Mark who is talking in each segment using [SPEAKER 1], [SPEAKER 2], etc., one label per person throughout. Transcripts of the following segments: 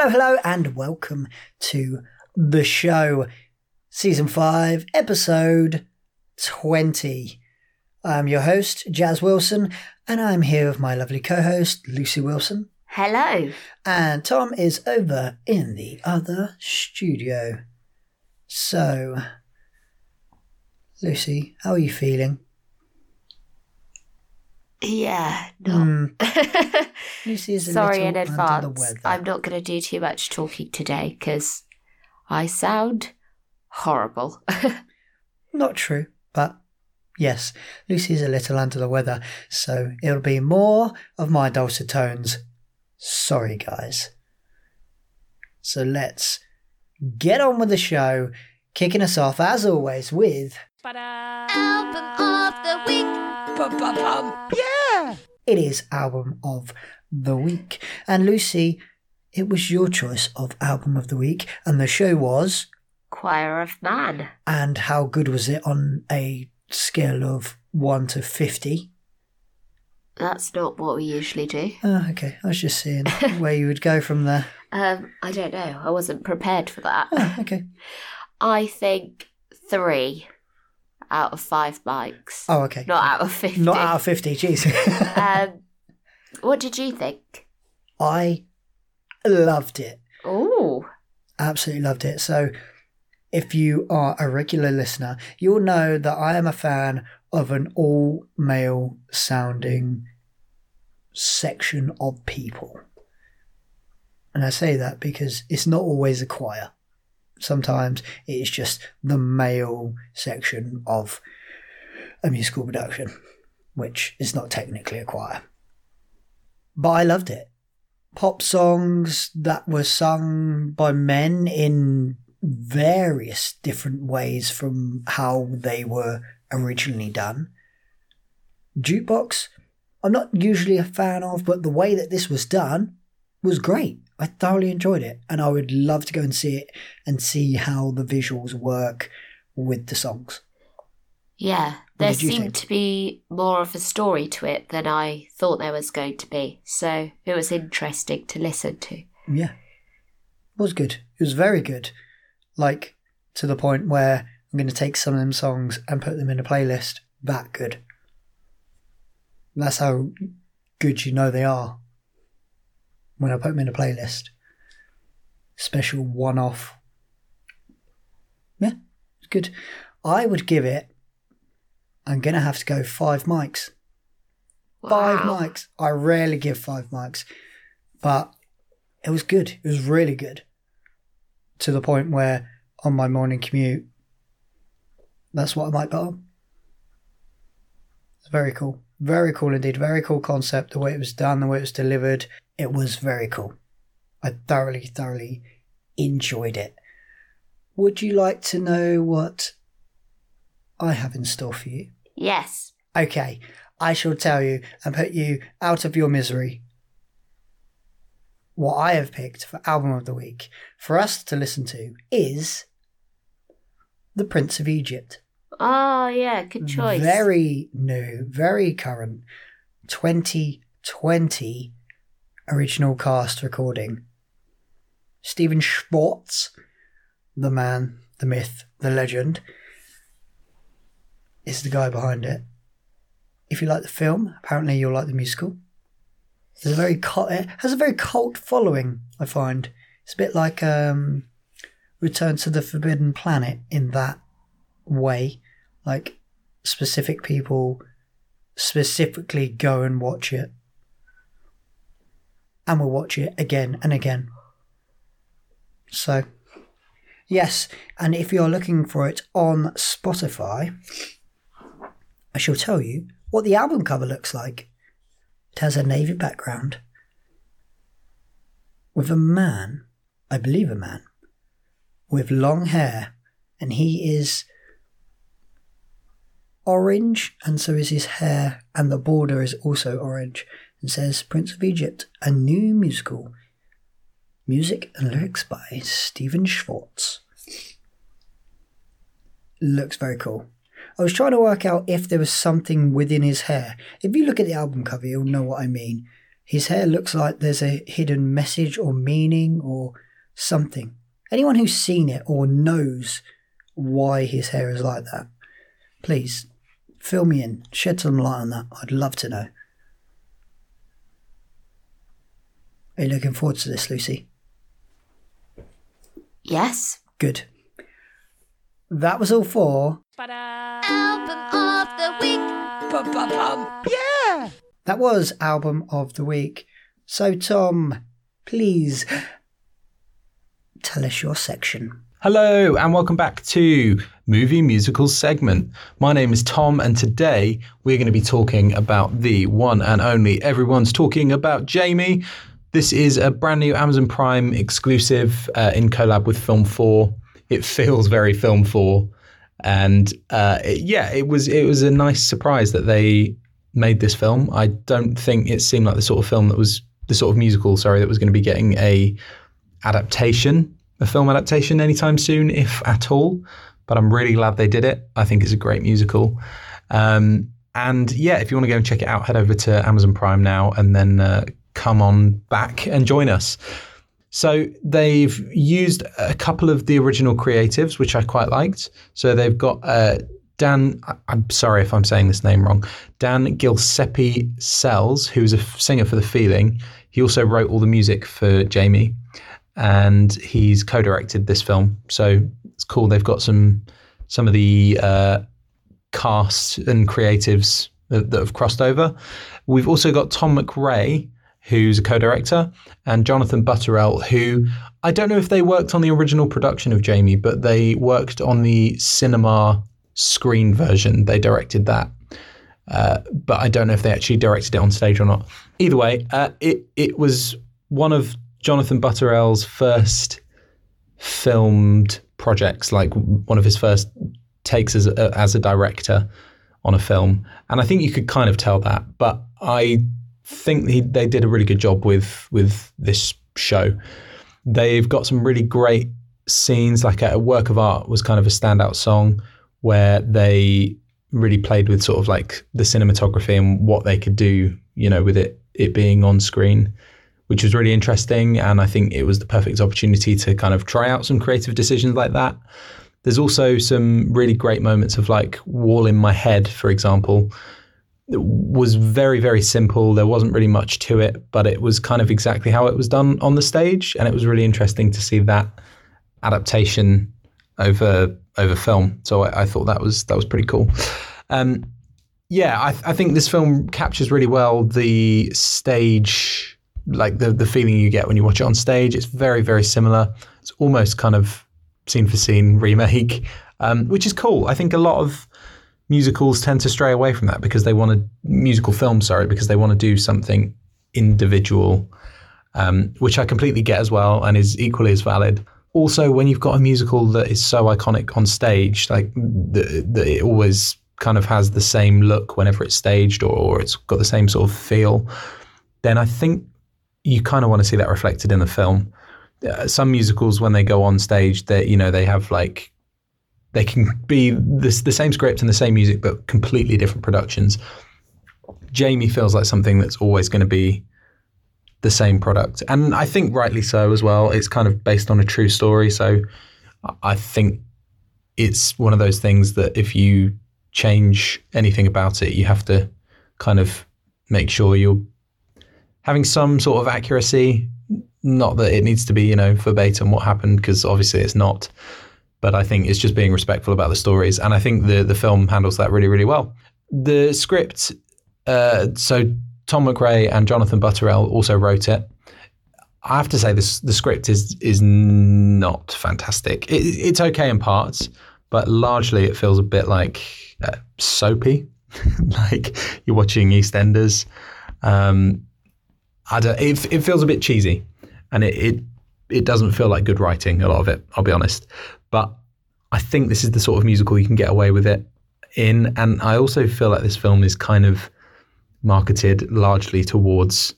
[SPEAKER 1] Hello, hello, and welcome to the show, season five, episode 20. I'm your host, Jaz Wilson, and I'm here with my lovely co host, Lucie Wilson.
[SPEAKER 2] Hello.
[SPEAKER 1] And Tom is over in the other studio. So, Lucie, how are you feeling?
[SPEAKER 2] Yeah, no.
[SPEAKER 1] Hmm. Lucie is a
[SPEAKER 2] Sorry
[SPEAKER 1] little
[SPEAKER 2] in advance. I'm not going to do too much talking today because I sound horrible.
[SPEAKER 1] Not true, but yes, Lucie's a little under the weather, so it'll be more of my dulcet tones. Sorry, guys. So let's get on with the show, kicking us off as always with
[SPEAKER 3] Album of the week.
[SPEAKER 1] It is album of the week. And Lucie, it was your choice of album of the week, and the show was.
[SPEAKER 2] Choir of Man.
[SPEAKER 1] And how good was it on a scale of 1 to 50?
[SPEAKER 2] That's not what we usually do.
[SPEAKER 1] Oh, okay. I was just seeing where you would go from there.
[SPEAKER 2] Um, I don't know. I wasn't prepared for that.
[SPEAKER 1] Oh, okay.
[SPEAKER 2] I think three out of five bikes.
[SPEAKER 1] Oh, okay.
[SPEAKER 2] Not out of 50.
[SPEAKER 1] Not out of 50, jeez.
[SPEAKER 2] um, what did you think?
[SPEAKER 1] I loved it.
[SPEAKER 2] Oh,
[SPEAKER 1] Absolutely loved it. So, if you are a regular listener, you'll know that I am a fan of an all male sounding section of people. And I say that because it's not always a choir. Sometimes it is just the male section of a musical production, which is not technically a choir. But I loved it. Pop songs that were sung by men in various different ways from how they were originally done. Jukebox, I'm not usually a fan of, but the way that this was done was great. I thoroughly enjoyed it, and I would love to go and see it and see how the visuals work with the songs.
[SPEAKER 2] yeah. There seemed
[SPEAKER 1] think?
[SPEAKER 2] to be more of a story to it than I thought there was going to be. So it was interesting to listen to.
[SPEAKER 1] Yeah. It was good. It was very good. Like, to the point where I'm going to take some of them songs and put them in a playlist. That good. That's how good you know they are when I put them in a playlist. Special one off. Yeah, it's good. I would give it, I'm going to have to go five mics.
[SPEAKER 2] Wow.
[SPEAKER 1] Five mics. I rarely give five mics, but it was good. It was really good. To the point where on my morning commute, that's what I might put on. It's very cool. Very cool indeed. Very cool concept. The way it was done, the way it was delivered. It was very cool. I thoroughly, thoroughly enjoyed it. Would you like to know what I have in store for you?
[SPEAKER 2] Yes.
[SPEAKER 1] Okay, I shall tell you and put you out of your misery. What I have picked for album of the week for us to listen to is The Prince of Egypt.
[SPEAKER 2] Oh, yeah. Good choice.
[SPEAKER 1] Very new, very current 2020 original cast recording. Stephen Schwartz, the man, the myth, the legend, is the guy behind it. If you like the film, apparently you'll like the musical. There's a very cult, it has a very cult following. I find it's a bit like um, Return to the Forbidden Planet in that way. Like specific people specifically go and watch it, and we'll watch it again and again. So, yes, and if you're looking for it on Spotify, I shall tell you what the album cover looks like. It has a navy background with a man, I believe a man, with long hair, and he is orange, and so is his hair, and the border is also orange, and says Prince of Egypt, a new musical. Music and lyrics by Stephen Schwartz. Looks very cool. I was trying to work out if there was something within his hair. If you look at the album cover, you'll know what I mean. His hair looks like there's a hidden message or meaning or something. Anyone who's seen it or knows why his hair is like that, please fill me in, shed some light on that. I'd love to know. Are you looking forward to this, Lucie?
[SPEAKER 2] Yes.
[SPEAKER 1] Good. That was all for.
[SPEAKER 3] Album of the week. Yeah!
[SPEAKER 1] That was album of the week. So, Tom, please tell us your section.
[SPEAKER 4] Hello, and welcome back to Movie Musicals segment. My name is Tom, and today we're going to be talking about the one and only Everyone's Talking About Jamie. This is a brand new Amazon Prime exclusive uh, in collab with Film 4. It feels very Film 4. And uh, it- yeah, it was it was a nice surprise that they made this film. I don't think it seemed like the sort of film that was the sort of musical, sorry, that was going to be getting a adaptation, a film adaptation anytime soon, if at all. But I'm really glad they did it. I think it's a great musical. Um, and yeah, if you want to go and check it out, head over to Amazon Prime now and then uh, come on back and join us. So they've used a couple of the original creatives, which I quite liked. So they've got uh, Dan. I'm sorry if I'm saying this name wrong. Dan Gillespie Sells, who's a singer for The Feeling. He also wrote all the music for Jamie, and he's co-directed this film. So it's cool. They've got some some of the uh, cast and creatives that, that have crossed over. We've also got Tom MacRae, who's a co-director, and Jonathan Butterell, who I don't know if they worked on the original production of Jamie, but they worked on the cinema screen version. They directed that. Uh, but I don't know if they actually directed it on stage or not. Either way, uh, it it was one of Jonathan Butterell's first filmed projects, like one of his first takes as a, as a director on a film, and I think you could kind of tell that. But I think he, they did a really good job with with this show. They've got some really great scenes. Like a, work of art was kind of a standout song where they really played with sort of like the cinematography and what they could do, you know, with it it being on screen, which was really interesting. And I think it was the perfect opportunity to kind of try out some creative decisions like that. There's also some really great moments of like Wall in My Head, for example, was very, very simple. There wasn't really much to it, but it was kind of exactly how it was done on the stage. And it was really interesting to see that adaptation over over film. So I, I thought that was that was pretty cool. Um, yeah, I, I think this film captures really well the stage, like the the feeling you get when you watch it on stage. It's very very similar. It's almost kind of scene for scene remake, um, which is cool. I think a lot of musicals tend to stray away from that because they want to musical films, sorry, because they want to do something individual, um, which I completely get as well and is equally as valid. Also, when you've got a musical that is so iconic on stage, like that that it always kind of has the same look whenever it's staged or, or it's got the same sort of feel, then I think you kind of want to see that reflected in the film. Uh, some musicals, when they go on stage, they you know they have like they can be the, the same script and the same music, but completely different productions. Jamie feels like something that's always going to be the same product, and I think rightly so as well. It's kind of based on a true story, so I think it's one of those things that if you change anything about it, you have to kind of make sure you're having some sort of accuracy. Not that it needs to be, you know, verbatim what happened, because obviously it's not. But I think it's just being respectful about the stories, and I think the the film handles that really, really well. The script, uh, so Tom MacRae and Jonathan Butterell also wrote it. I have to say this: the script is is not fantastic. It, it's okay in parts, but largely it feels a bit like uh, soapy, like you're watching EastEnders. Um, I don't. It, it feels a bit cheesy, and it, it it doesn't feel like good writing. A lot of it, I'll be honest. But I think this is the sort of musical you can get away with it in, and I also feel like this film is kind of marketed largely towards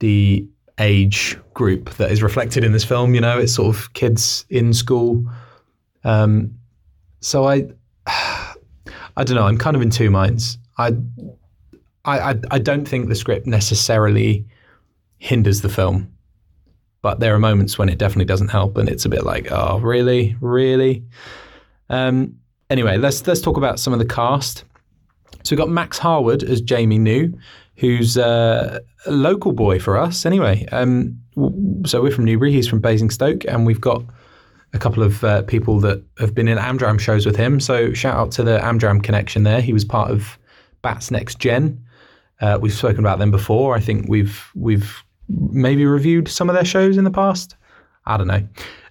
[SPEAKER 4] the age group that is reflected in this film. You know, it's sort of kids in school. Um, so I, I don't know. I'm kind of in two minds. I, I, I, I don't think the script necessarily hinders the film. But there are moments when it definitely doesn't help, and it's a bit like, oh, really, really. Um, anyway, let's let's talk about some of the cast. So we've got Max Harwood as Jamie New, who's a local boy for us. Anyway, um, so we're from Newbury. He's from Basingstoke, and we've got a couple of uh, people that have been in Amdram shows with him. So shout out to the Amdram connection there. He was part of Bats Next Gen. Uh, we've spoken about them before. I think we've we've maybe reviewed some of their shows in the past. I don't know,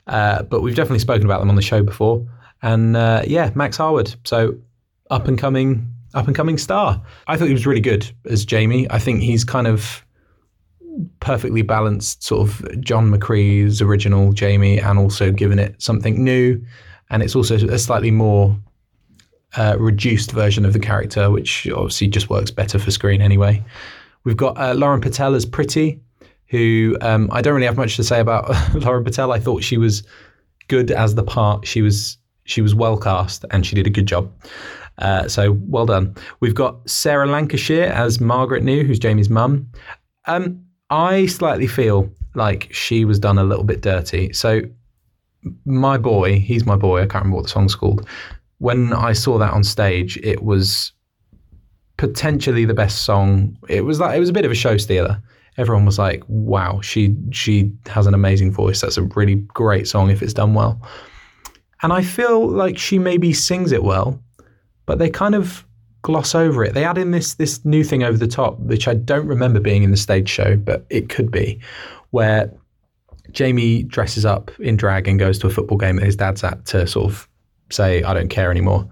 [SPEAKER 4] uh, but we've definitely spoken about them on the show before. And uh, yeah, Max Harwood. So up and coming, up and coming star. I thought he was really good as Jamie. I think he's kind of perfectly balanced, sort of John McCrea's original Jamie, and also given it something new. And it's also a slightly more uh, reduced version of the character, which obviously just works better for screen anyway. We've got uh, Lauren Patel as Pretty, who um, I don't really have much to say about Lauren Patel. I thought she was good as the part. She was she was well cast and she did a good job. Uh, so well done. We've got Sarah Lancashire as Margaret New, who's Jamie's mum. Um, I slightly feel like she was done a little bit dirty. So my boy, he's my boy. I can't remember what the song's called. When I saw that on stage, it was potentially the best song. It was like it was a bit of a show stealer. Everyone was like, "Wow, she she has an amazing voice. That's a really great song if it's done well." And I feel like she maybe sings it well, but they kind of gloss over it. They add in this this new thing over the top, which I don't remember being in the stage show, but it could be, where Jamie dresses up in drag and goes to a football game that his dad's at to sort of say, I don't care anymore.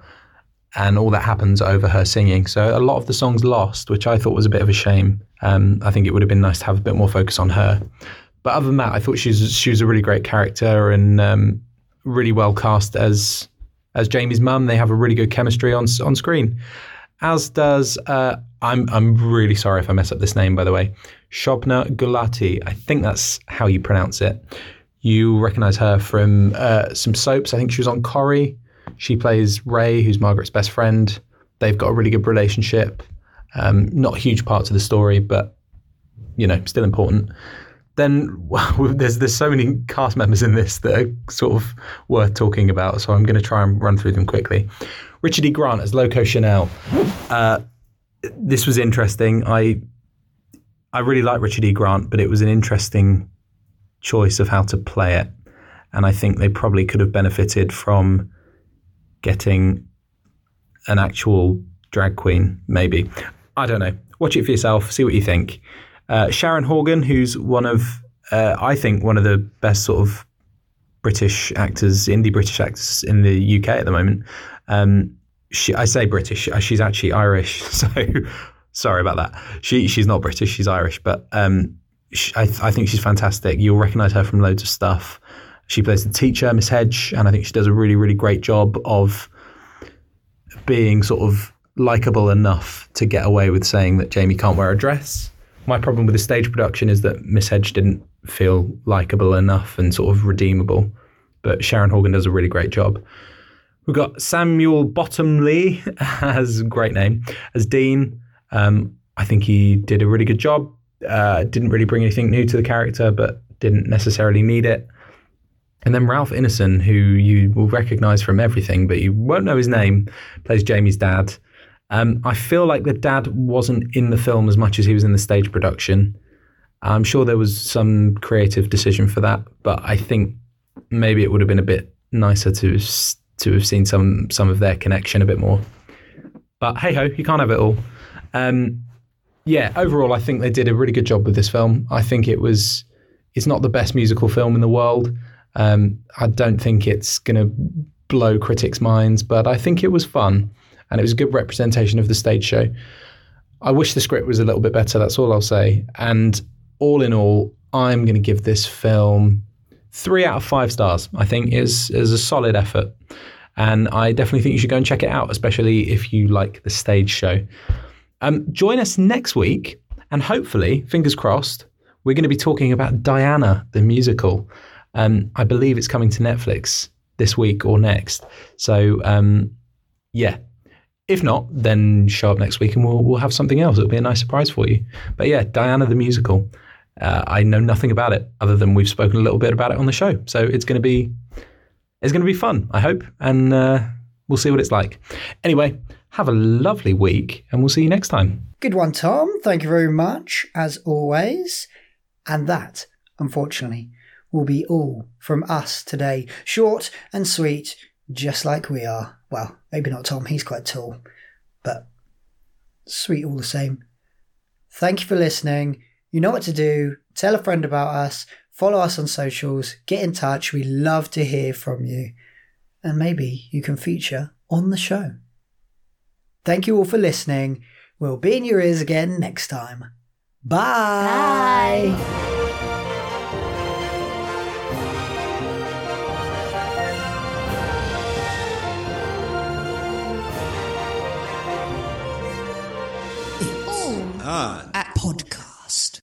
[SPEAKER 4] And all that happens over her singing. So a lot of the song's lost, which I thought was a bit of a shame. Um, I think it would have been nice to have a bit more focus on her. But other than that, I thought she was, she was a really great character and um, really well cast as as Jamie's mum. They have a really good chemistry on on screen. As does uh, I'm I'm really sorry if I mess up this name by the way. Shobna Gulati. I think that's how you pronounce it. You recognise her from uh, some soaps. I think she was on Corrie. She plays Ray, who's Margaret's best friend. They've got a really good relationship. Um, not huge parts of the story, but you know, still important. Then well, there's there's so many cast members in this that are sort of worth talking about. So I'm going to try and run through them quickly. Richard E. Grant as Loco Chanel. Uh, this was interesting. I I really like Richard E. Grant, but it was an interesting choice of how to play it, and I think they probably could have benefited from getting an actual drag queen. Maybe I don't know. Watch it for yourself. See what you think. Uh, Sharon Horgan, who's one of uh, I think one of the best sort of British actors, indie British actors in the UK at the moment. Um, she, I say British. uh, She's actually Irish, so sorry about that. She she's not British. She's Irish, but um, she, I, I think she's fantastic. You'll recognise her from loads of stuff. She plays the teacher, Miss Hedge, and I think she does a really really great job of being sort of likable enough to get away with saying that Jamie can't wear a dress. My problem with the stage production is that Miss Hedge didn't feel likable enough and sort of redeemable, but Sharon Horgan does a really great job. We've got Samuel Bottomley as a great name as Dean. Um, I think he did a really good job. Uh, didn't really bring anything new to the character, but didn't necessarily need it. And then Ralph Ineson, who you will recognise from everything, but you won't know his name, plays Jamie's dad. Um, I feel like the dad wasn't in the film as much as he was in the stage production. I'm sure there was some creative decision for that, but I think maybe it would have been a bit nicer to to have seen some some of their connection a bit more. But hey ho, you can't have it all. Um, yeah, overall, I think they did a really good job with this film. I think it was it's not the best musical film in the world. Um, I don't think it's going to blow critics' minds, but I think it was fun and it was a good representation of the stage show. I wish the script was a little bit better. That's all I'll say. And all in all, I'm going to give this film three out of five stars. I think is is a solid effort, and I definitely think you should go and check it out, especially if you like the stage show. Um, join us next week, and hopefully, fingers crossed, we're going to be talking about Diana the musical. Um, I believe it's coming to Netflix this week or next. So um, yeah, if not, then show up next week and we'll we'll have something else. It'll be a nice surprise for you. But yeah, Diana the musical. Uh, I know nothing about it other than we've spoken a little bit about it on the show. So it's going to be it's going to be fun, I hope, and uh, we'll see what it's like. Anyway, have a lovely week, and we'll see you next time.
[SPEAKER 1] Good one, Tom. Thank you very much, as always. And that, unfortunately, will be all from us today. Short and sweet, just like we are. Well, maybe not Tom, he's quite tall, but sweet all the same. Thank you for listening. You know what to do. Tell a friend about us. Follow us on socials. Get in touch. We love to hear from you. And maybe you can feature on the show. Thank you all for listening. We'll be in your ears again next time. Bye.
[SPEAKER 2] Bye.
[SPEAKER 5] At podcast.